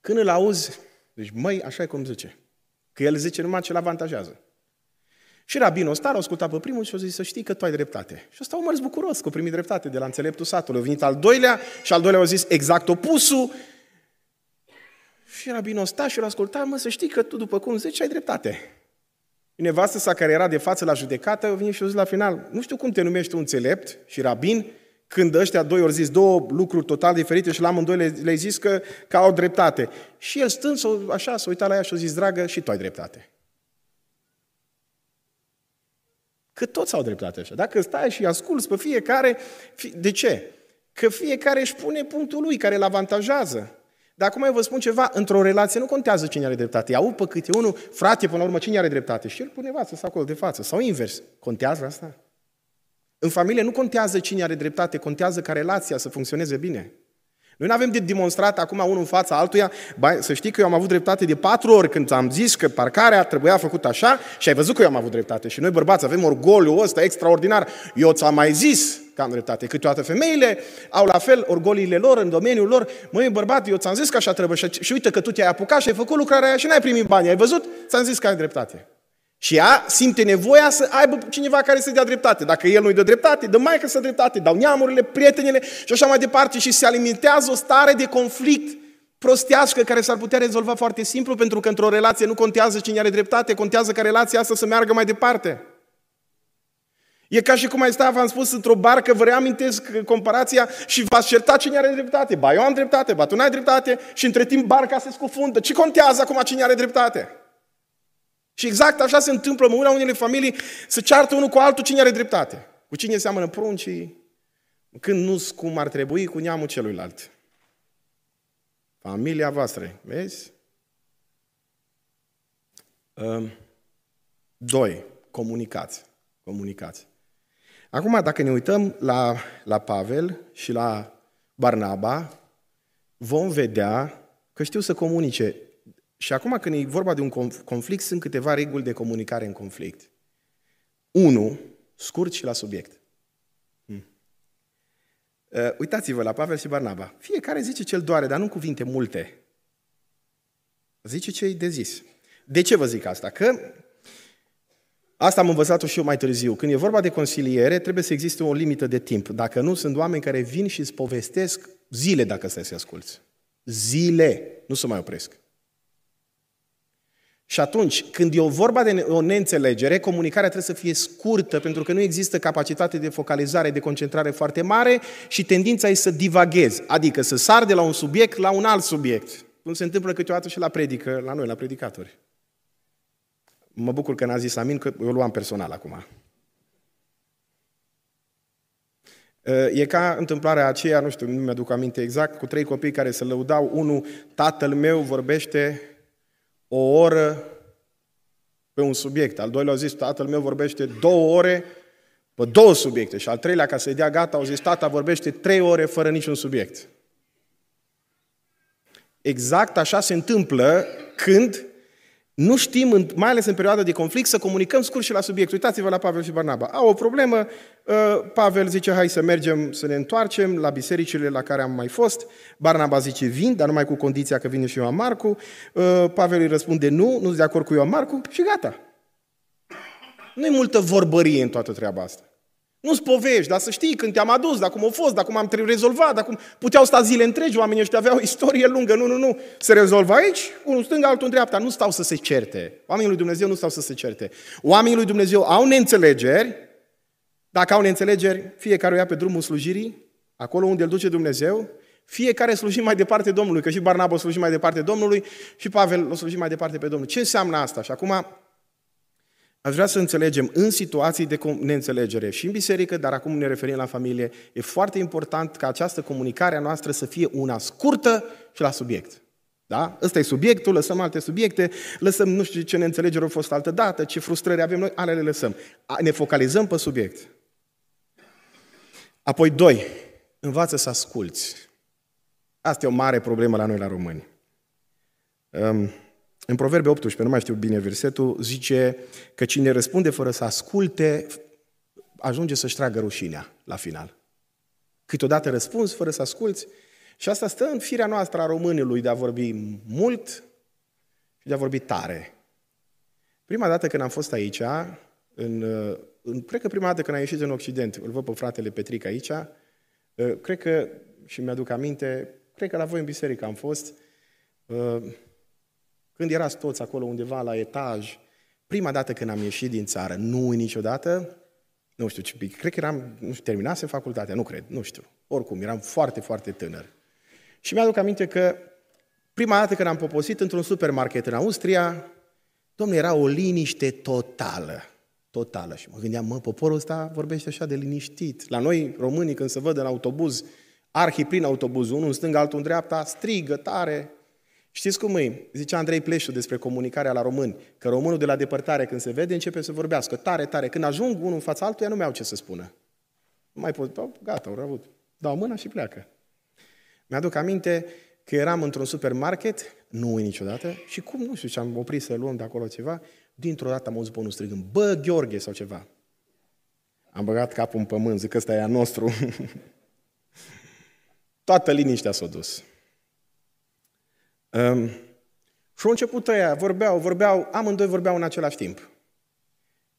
Speaker 1: Când îl auzi, deci, măi, așa e cum zice. Că el zice numai ce-l avantajează. Și rabinul ăsta a ascultat pe primul și a zis să știi că tu ai dreptate. Și ăsta a mers bucuros că a primit dreptate de la înțeleptul satului. A venit al doilea și al doilea a zis exact opusul. Și rabinul ăsta și l-a ascultat, mă, să știi că tu, după cum zici, ai dreptate. Nevastă sa care era de față la judecată, a venit și a zis la final, nu știu cum te numești tu înțelept și rabin, când ăștia doi au zis două lucruri total diferite și la amândoi le, le zis că, că au dreptate. Și el stând așa, s-a uitat la ea și a zis, dragă, și tu ai dreptate. Că toți au dreptate așa. Dacă stai și asculți pe fiecare, de ce? Că fiecare își pune punctul lui care îl avantajează. Dar acum eu vă spun ceva, într-o relație nu contează cine are dreptate. Iau pe câte unul, frate, până la urmă, cine are dreptate? Și el pune față sau acolo de față. Sau invers. Contează asta? În familie nu contează cine are dreptate, contează ca relația să funcționeze bine. Noi nu avem de demonstrat acum unul în fața altuia, ba, să știi că eu am avut dreptate de patru ori când am zis că parcarea trebuia făcut așa și ai văzut că eu am avut dreptate. Și noi bărbați avem orgoliul ăsta extraordinar. Eu ți-am mai zis că am dreptate. Câteodată femeile au la fel orgoliile lor în domeniul lor. Măi, bărbat, eu ți-am zis că așa trebuie și, și uite că tu te-ai apucat și ai făcut lucrarea aia și n-ai primit bani. Ai văzut? Ți-am zis că ai dreptate. Și ea simte nevoia să aibă cineva care să dea dreptate. Dacă el nu-i dă dreptate, dă mai că să dreptate, dau neamurile, prietenele și așa mai departe și se alimentează o stare de conflict prostească care s-ar putea rezolva foarte simplu pentru că într-o relație nu contează cine are dreptate, contează ca relația asta să meargă mai departe. E ca și cum ai sta, v-am spus, într-o barcă, vă reamintesc comparația și v-ați certa cine are dreptate. Ba eu am dreptate, ba tu n-ai dreptate și între timp barca se scufundă. Ce contează acum cine are dreptate? Și exact așa se întâmplă în unele familii, să ceartă unul cu altul cine are dreptate. Cu cine seamănă pruncii, când nu cum ar trebui, cu neamul celuilalt. Familia voastră, vezi? Ehm, doi, comunicați. Comunicați. Acum, dacă ne uităm la, la Pavel și la Barnaba, vom vedea că știu să comunice și acum când e vorba de un conflict, sunt câteva reguli de comunicare în conflict. Unu, scurt și la subiect. Hmm. Uh, uitați-vă la Pavel și Barnaba. Fiecare zice ce-l doare, dar nu cuvinte multe. Zice ce e de zis. De ce vă zic asta? Că asta am învățat-o și eu mai târziu. Când e vorba de consiliere, trebuie să existe o limită de timp. Dacă nu, sunt oameni care vin și îți povestesc zile dacă stai să asculți. Zile. Nu se mai opresc. Și atunci, când e o vorba de o neînțelegere, comunicarea trebuie să fie scurtă, pentru că nu există capacitate de focalizare, de concentrare foarte mare și tendința e să divaghezi, adică să sar de la un subiect la un alt subiect. Cum se întâmplă câteodată și la predică, la noi, la predicatori. Mă bucur că n-a zis amin, că eu luam personal acum. E ca întâmplarea aceea, nu știu, nu mi-aduc aminte exact, cu trei copii care se lăudau. Unul, tatăl meu vorbește o oră pe un subiect. Al doilea a zis, tatăl meu vorbește două ore pe două subiecte. Și al treilea, ca să-i dea gata, au zis, tata vorbește trei ore fără niciun subiect. Exact așa se întâmplă când nu știm, mai ales în perioada de conflict, să comunicăm scurt și la subiect. Uitați-vă la Pavel și Barnaba. Au o problemă, uh, Pavel zice, hai să mergem să ne întoarcem la bisericile la care am mai fost. Barnaba zice, vin, dar numai cu condiția că vine și Ioan Marcu. Uh, Pavel îi răspunde, nu, nu sunt de acord cu Ioan Marcu și gata. Nu e multă vorbărie în toată treaba asta. Nu-ți povești, dar să știi când te-am adus, dar cum a fost, dar cum am rezolvat, dar cum puteau sta zile întregi, oamenii ăștia aveau o istorie lungă. Nu, nu, nu. Se rezolvă aici, unul stânga, altul în dreapta. Nu stau să se certe. Oamenii lui Dumnezeu nu stau să se certe. Oamenii lui Dumnezeu au neînțelegeri. Dacă au neînțelegeri, fiecare o ia pe drumul slujirii, acolo unde îl duce Dumnezeu, fiecare sluji mai departe Domnului, că și Barnaba o sluji mai departe Domnului și Pavel o sluji mai departe pe Domnul. Ce înseamnă asta? Și acum Aș vrea să înțelegem în situații de neînțelegere și în biserică, dar acum ne referim la familie, e foarte important ca această comunicare a noastră să fie una scurtă și la subiect. Da? Ăsta e subiectul, lăsăm alte subiecte, lăsăm nu știu ce neînțelegere au fost altă dată, ce frustrări avem noi, ale le lăsăm. Ne focalizăm pe subiect. Apoi, doi, învață să asculți. Asta e o mare problemă la noi, la români. Um, în Proverbe 18, nu mai știu bine versetul, zice că cine răspunde fără să asculte, ajunge să-și tragă rușinea la final. Câteodată răspunzi fără să asculți și asta stă în firea noastră a românului de a vorbi mult și de a vorbi tare. Prima dată când am fost aici, în, în, cred că prima dată când am ieșit în Occident, îl văd pe fratele Petric aici, cred că, și mi-aduc aminte, cred că la voi în biserică am fost, când erați toți acolo undeva la etaj, prima dată când am ieșit din țară, nu niciodată, nu știu ce, cred că eram, nu știu, terminase facultatea, nu cred, nu știu. Oricum, eram foarte, foarte tânăr. Și mi-aduc aminte că prima dată când am poposit într-un supermarket în Austria, domnule, era o liniște totală. Totală. Și mă gândeam, mă, poporul ăsta vorbește așa de liniștit. La noi, românii, când se văd în autobuz, arhi prin autobuzul, unul în stânga, altul în dreapta, strigă tare. Știți cum e? Zicea Andrei Pleșu despre comunicarea la români, că românul de la depărtare când se vede începe să vorbească tare, tare. Când ajung unul în fața altuia nu mai au ce să spună. Nu mai pot, gata, au avut. Dau mâna și pleacă. Mi-aduc aminte că eram într-un supermarket, nu uit niciodată, și cum, nu știu ce, am oprit să luăm de acolo ceva, dintr-o dată am auzit pe unul strigând, bă, Gheorghe, sau ceva. Am băgat capul în pământ, zic că ăsta e a nostru. Toată liniștea s-a dus. Um, și au început ăia, vorbeau, vorbeau, amândoi vorbeau în același timp.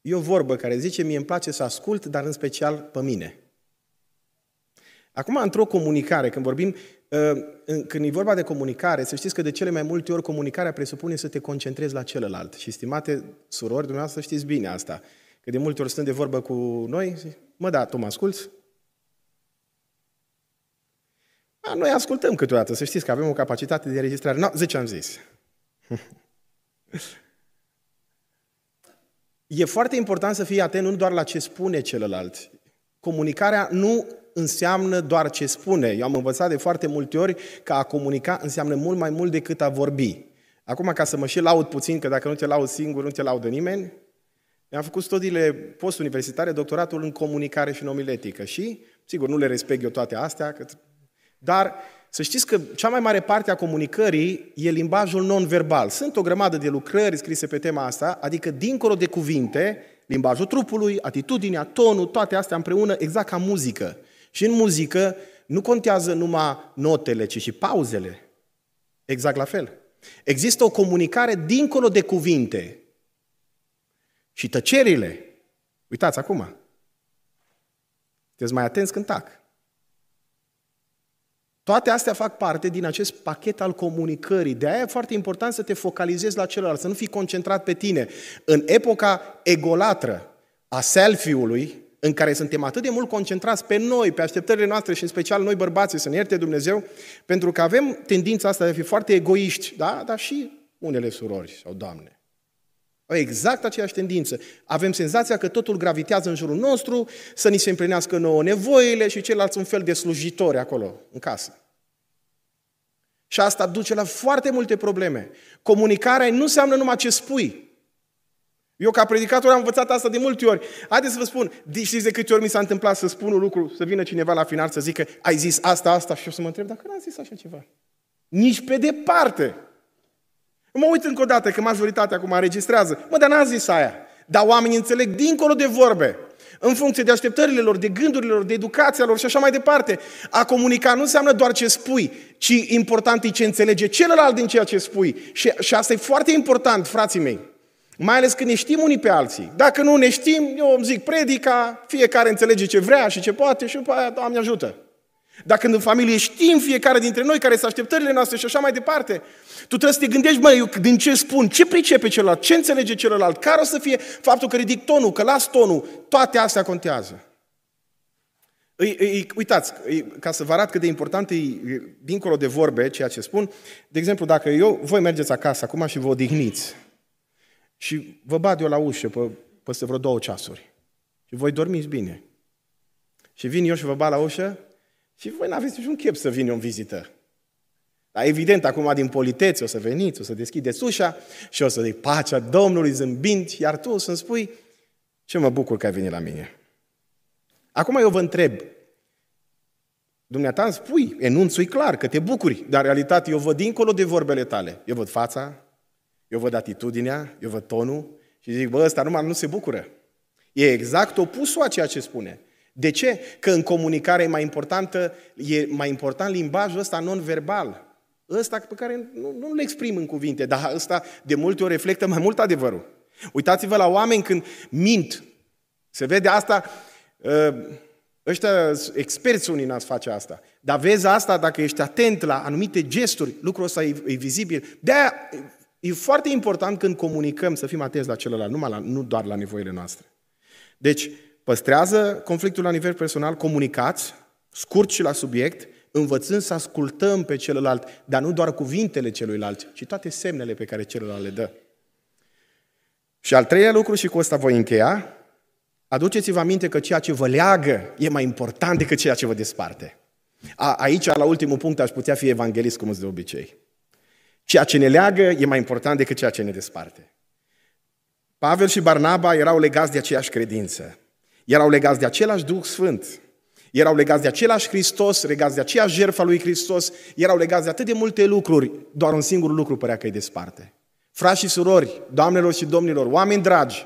Speaker 1: E o vorbă care zice, mie îmi place să ascult, dar în special pe mine. Acum, într-o comunicare, când vorbim, uh, când e vorba de comunicare, să știți că de cele mai multe ori comunicarea presupune să te concentrezi la celălalt. Și, stimate surori, dumneavoastră știți bine asta. Că de multe ori stând de vorbă cu noi, mă, da, tu mă asculți? A, noi ascultăm câteodată, să știți că avem o capacitate de registrare. Nu, no, 10 am zis. e foarte important să fii atent nu doar la ce spune celălalt. Comunicarea nu înseamnă doar ce spune. Eu am învățat de foarte multe ori că a comunica înseamnă mult mai mult decât a vorbi. Acum, ca să mă și laud puțin, că dacă nu te laud singur, nu te laudă nimeni, am făcut studiile post-universitare, doctoratul în comunicare și în omiletică și, sigur, nu le respect eu toate astea, că... dar să știți că cea mai mare parte a comunicării e limbajul non-verbal. Sunt o grămadă de lucrări scrise pe tema asta, adică dincolo de cuvinte, limbajul trupului, atitudinea, tonul, toate astea împreună, exact ca muzică. Și în muzică nu contează numai notele, ci și pauzele. Exact la fel. Există o comunicare dincolo de cuvinte. Și tăcerile. Uitați acum. Sunteți mai atenți când tac. Toate astea fac parte din acest pachet al comunicării. De aia e foarte important să te focalizezi la celălalt, să nu fii concentrat pe tine. În epoca egolatră a selfie-ului, în care suntem atât de mult concentrați pe noi, pe așteptările noastre și în special noi bărbații, să ne ierte Dumnezeu, pentru că avem tendința asta de a fi foarte egoiști, da? dar și unele surori sau doamne. Au exact aceeași tendință. Avem senzația că totul gravitează în jurul nostru, să ni se împlinească nouă nevoile și ceilalți un fel de slujitori acolo, în casă. Și asta duce la foarte multe probleme. Comunicarea nu înseamnă numai ce spui. Eu ca predicator am învățat asta de multe ori. Haideți să vă spun, știți de câte ori mi s-a întâmplat să spun un lucru, să vină cineva la final să zică, ai zis asta, asta și eu să mă întreb, dacă n-am zis așa ceva. Nici pe departe. Mă uit încă o dată că majoritatea acum înregistrează. Mă, dar n-am zis aia. Dar oamenii înțeleg dincolo de vorbe, în funcție de așteptările lor, de gândurile lor, de educația lor și așa mai departe. A comunica nu înseamnă doar ce spui, ci important e ce înțelege celălalt din ceea ce spui. Și, și asta e foarte important, frații mei. Mai ales când ne știm unii pe alții. Dacă nu ne știm, eu îmi zic predica, fiecare înțelege ce vrea și ce poate și după aia, Doamne ajută. Dacă în familie știm fiecare dintre noi care sunt așteptările noastre și așa mai departe, tu trebuie să te gândești, măi, eu din ce spun, ce pricepe celălalt, ce înțelege celălalt, care o să fie faptul că ridic tonul, că las tonul, toate astea contează. Îi, îi, uitați, îi, ca să vă arăt cât de important e, dincolo de vorbe, ceea ce spun, de exemplu, dacă eu, voi mergeți acasă acum și vă odihniți și vă bat eu la ușă pe, peste vreo două ceasuri și voi dormiți bine. Și vin eu și vă bat la ușă și voi n-aveți niciun chef să vin eu în vizită. Dar evident, acum din politețe o să veniți, o să deschideți ușa și o să zic pacea Domnului zâmbind, iar tu o să-mi spui ce mă bucur că ai venit la mine. Acum eu vă întreb, dumneata îmi spui, enunțui clar că te bucuri, dar în realitate eu văd dincolo de vorbele tale. Eu văd fața, eu văd atitudinea, eu văd tonul și zic, bă, ăsta numai nu se bucură. E exact opusul a ceea ce spune. De ce? Că în comunicare e mai importantă, e mai important limbajul ăsta non-verbal. Ăsta pe care nu, nu-l exprim în cuvinte, dar ăsta de multe ori reflectă mai mult adevărul. Uitați-vă la oameni când mint. Se vede asta, ă, ăștia experți unii n-ați face asta. Dar vezi asta dacă ești atent la anumite gesturi, lucrul ăsta e, e vizibil. De-aia e foarte important când comunicăm să fim atenți la celălalt, numai la, nu doar la nevoile noastre. Deci, Păstrează conflictul la nivel personal, comunicați, scurt și la subiect, învățând să ascultăm pe celălalt, dar nu doar cuvintele celuilalt, ci toate semnele pe care celălalt le dă. Și al treilea lucru, și cu asta voi încheia, aduceți-vă aminte că ceea ce vă leagă e mai important decât ceea ce vă desparte. A, aici, la ultimul punct, aș putea fi evanghelist, cum de obicei. Ceea ce ne leagă e mai important decât ceea ce ne desparte. Pavel și Barnaba erau legați de aceeași credință. Erau legați de același Duh Sfânt. Erau legați de același Hristos, legați de aceeași jertfa lui Hristos, erau legați de atât de multe lucruri, doar un singur lucru părea că îi desparte. Frați și surori, doamnelor și domnilor, oameni dragi,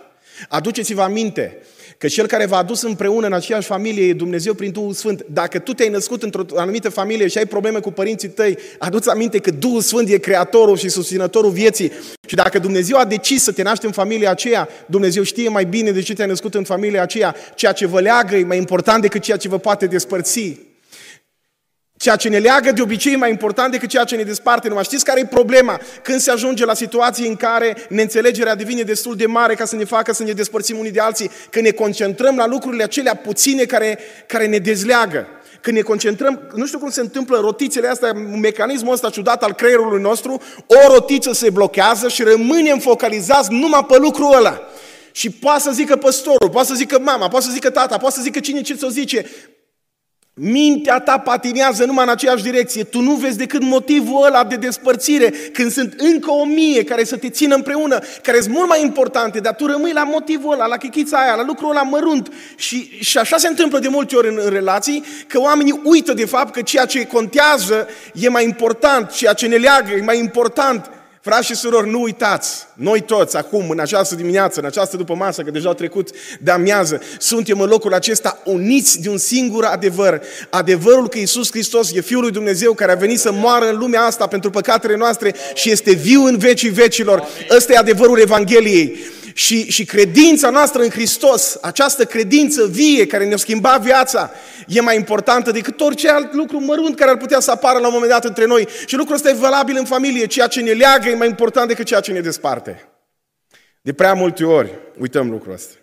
Speaker 1: aduceți-vă aminte Că cel care v-a adus împreună în aceeași familie e Dumnezeu prin Duhul Sfânt. Dacă tu te-ai născut într-o anumită familie și ai probleme cu părinții tăi, adu-ți aminte că Duhul Sfânt e creatorul și susținătorul vieții. Și dacă Dumnezeu a decis să te naști în familia aceea, Dumnezeu știe mai bine de ce te-ai născut în familia aceea. Ceea ce vă leagă e mai important decât ceea ce vă poate despărți. Ceea ce ne leagă de obicei e mai important decât ceea ce ne desparte. Nu mai știți care e problema? Când se ajunge la situații în care neînțelegerea devine destul de mare ca să ne facă să ne despărțim unii de alții, când ne concentrăm la lucrurile acelea puține care, care ne dezleagă. Când ne concentrăm, nu știu cum se întâmplă rotițele astea, mecanismul ăsta ciudat al creierului nostru, o rotiță se blochează și rămânem focalizați numai pe lucrul ăla. Și poate să zică păstorul, poate să zică mama, poate să zică tata, poate să zică cine ce să zice. Mintea ta patinează numai în aceeași direcție. Tu nu vezi decât motivul ăla de despărțire, când sunt încă o mie care să te țină împreună, care sunt mult mai importante, dar tu rămâi la motivul ăla, la chichița aia, la lucrul ăla mărunt. Și, și așa se întâmplă de multe ori în, în relații, că oamenii uită de fapt că ceea ce contează e mai important, ceea ce ne leagă e mai important Frați și surori, nu uitați, noi toți acum, în această dimineață, în această după masă, că deja au trecut de amiază, suntem în locul acesta uniți de un singur adevăr. Adevărul că Iisus Hristos e Fiul lui Dumnezeu care a venit să moară în lumea asta pentru păcatele noastre și este viu în vecii vecilor. Ăsta e adevărul Evangheliei. Și, și credința noastră în Hristos, această credință vie care ne-a schimbat viața, e mai importantă decât orice alt lucru mărunt care ar putea să apară la un moment dat între noi. Și lucrul ăsta e valabil în familie. Ceea ce ne leagă e mai important decât ceea ce ne desparte. De prea multe ori uităm lucrul ăsta.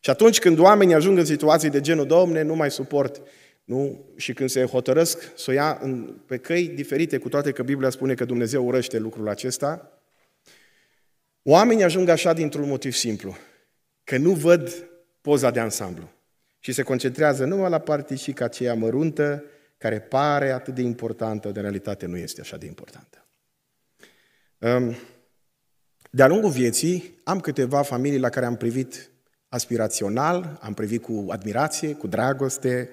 Speaker 1: Și atunci când oamenii ajung în situații de genul, Domne, nu mai suport, nu? Și când se hotărăsc să o ia în, pe căi diferite, cu toate că Biblia spune că Dumnezeu urăște lucrul acesta, Oamenii ajung așa dintr-un motiv simplu, că nu văd poza de ansamblu și se concentrează numai la particica aceea măruntă, care pare atât de importantă, de realitate nu este așa de importantă. De-a lungul vieții am câteva familii la care am privit aspirațional, am privit cu admirație, cu dragoste.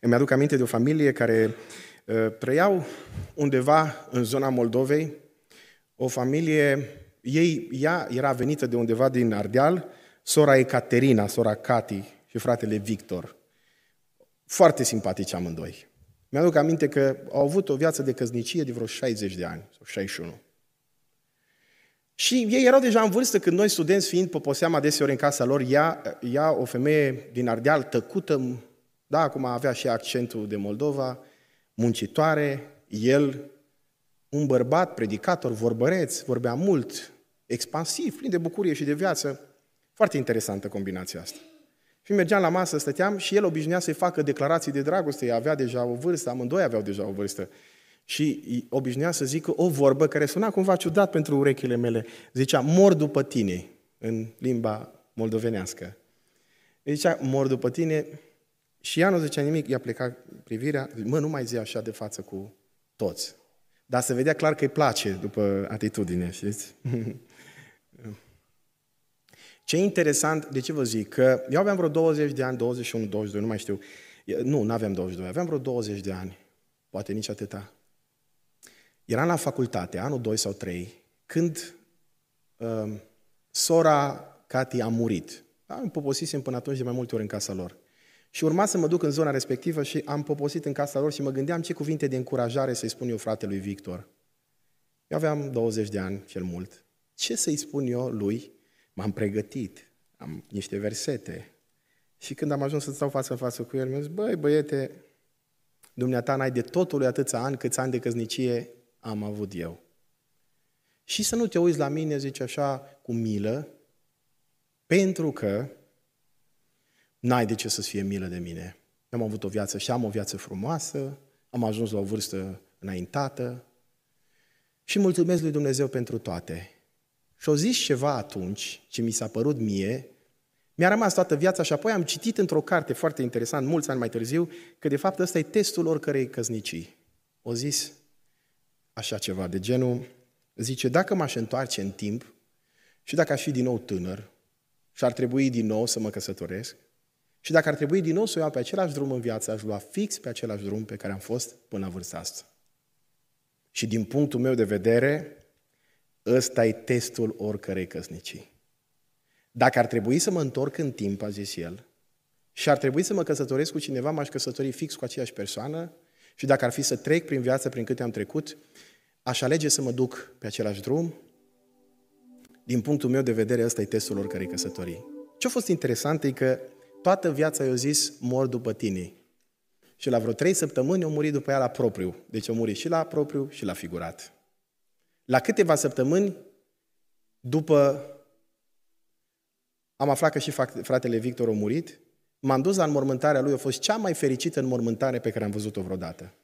Speaker 1: Îmi aduc aminte de o familie care uh, trăiau undeva în zona Moldovei, o familie ei, ea era venită de undeva din Ardeal, sora Ecaterina, sora Cati și fratele Victor. Foarte simpatici amândoi. Mi-aduc aminte că au avut o viață de căsnicie de vreo 60 de ani, sau 61. Și ei erau deja în vârstă când noi, studenți fiind, poposeam adeseori în casa lor, ea, ea o femeie din Ardeal, tăcută, da, acum avea și accentul de Moldova, muncitoare, el, un bărbat, predicator, vorbăreț, vorbea mult, expansiv, plin de bucurie și de viață. Foarte interesantă combinația asta. Și mergeam la masă, stăteam și el obișnuia să-i facă declarații de dragoste. Ea avea deja o vârstă, amândoi aveau deja o vârstă. Și obișnuia să zică o vorbă care suna cumva ciudat pentru urechile mele. Zicea, mor după tine, în limba moldovenească. Zicea, mor după tine și ea nu zicea nimic, i-a plecat privirea, mă, nu mai zi așa de față cu toți. Dar se vedea clar că îi place după atitudine, știți? Ce interesant, de ce vă zic? Că eu aveam vreo 20 de ani, 21, 22, nu mai știu. Nu, nu aveam 22, aveam vreo 20 de ani, poate nici atâta. Eram la facultate, anul 2 sau 3, când uh, sora Cati a murit. Am poposisem până atunci de mai multe ori în casa lor. Și urma să mă duc în zona respectivă și am poposit în casa lor și mă gândeam ce cuvinte de încurajare să-i spun eu fratelui Victor. Eu aveam 20 de ani, cel mult. Ce să-i spun eu lui? M-am pregătit, am niște versete. Și când am ajuns să stau față în față cu el, mi-a zis, băi, băiete, dumneata n-ai de totul atâția ani câți ani de căsnicie am avut eu. Și să nu te uiți la mine, zice așa, cu milă, pentru că n-ai de ce să-ți fie milă de mine. Am avut o viață și am o viață frumoasă, am ajuns la o vârstă înaintată și mulțumesc lui Dumnezeu pentru toate. Și au zis ceva atunci, ce mi s-a părut mie, Mi-a rămas toată viața și apoi am citit într-o carte foarte interesant, mulți ani mai târziu, că de fapt ăsta e testul oricărei căsnicii. O zis așa ceva de genul, zice, dacă m-aș întoarce în timp și dacă aș fi din nou tânăr și ar trebui din nou să mă căsătoresc și dacă ar trebui din nou să o iau pe același drum în viață, aș lua fix pe același drum pe care am fost până la vârsta asta. Și din punctul meu de vedere, ăsta e testul oricărei căsnicii. Dacă ar trebui să mă întorc în timp, a zis el, și ar trebui să mă căsătoresc cu cineva, m-aș căsători fix cu aceeași persoană și dacă ar fi să trec prin viață prin câte am trecut, aș alege să mă duc pe același drum. Din punctul meu de vedere, ăsta e testul oricărei căsătorii. Ce a fost interesant e că toată viața i-a zis, mor după tine. Și la vreo trei săptămâni au murit după ea la propriu. Deci au murit și la propriu și la figurat. La câteva săptămâni, după am aflat că și fratele Victor a murit, m-am dus la înmormântarea lui, a fost cea mai fericită înmormântare pe care am văzut-o vreodată.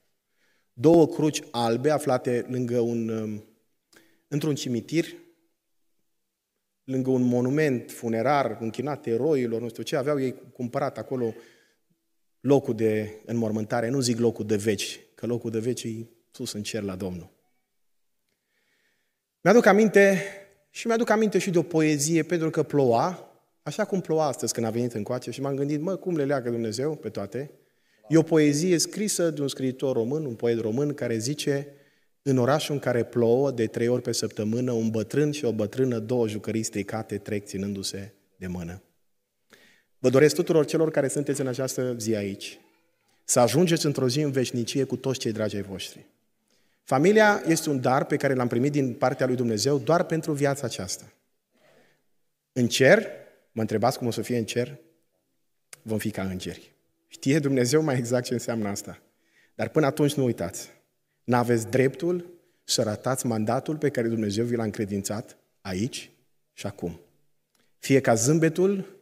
Speaker 1: Două cruci albe aflate lângă un, um, într-un cimitir, lângă un monument funerar închinat eroilor, nu știu ce, aveau ei cumpărat acolo locul de înmormântare, nu zic locul de veci, că locul de veci e sus în cer la Domnul. Mi-aduc aminte și mi-aduc aminte și de o poezie, pentru că ploua, așa cum ploua astăzi când a venit încoace și m-am gândit, mă, cum le leagă Dumnezeu pe toate? E o poezie scrisă de un scriitor român, un poet român, care zice, în orașul în care plouă de trei ori pe săptămână, un bătrân și o bătrână, două jucării stricate, trec ținându-se de mână. Vă doresc tuturor celor care sunteți în această zi aici, să ajungeți într-o zi în veșnicie cu toți cei dragi ai voștri. Familia este un dar pe care l-am primit din partea lui Dumnezeu doar pentru viața aceasta. În cer, mă întrebați cum o să fie în cer? Vom fi ca îngeri. Știe Dumnezeu mai exact ce înseamnă asta. Dar până atunci nu uitați. N-aveți dreptul să ratați mandatul pe care Dumnezeu vi l-a încredințat aici și acum. Fie ca zâmbetul,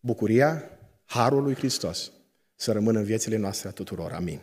Speaker 1: bucuria, harul lui Hristos să rămână în viețile noastre a tuturor. Amin.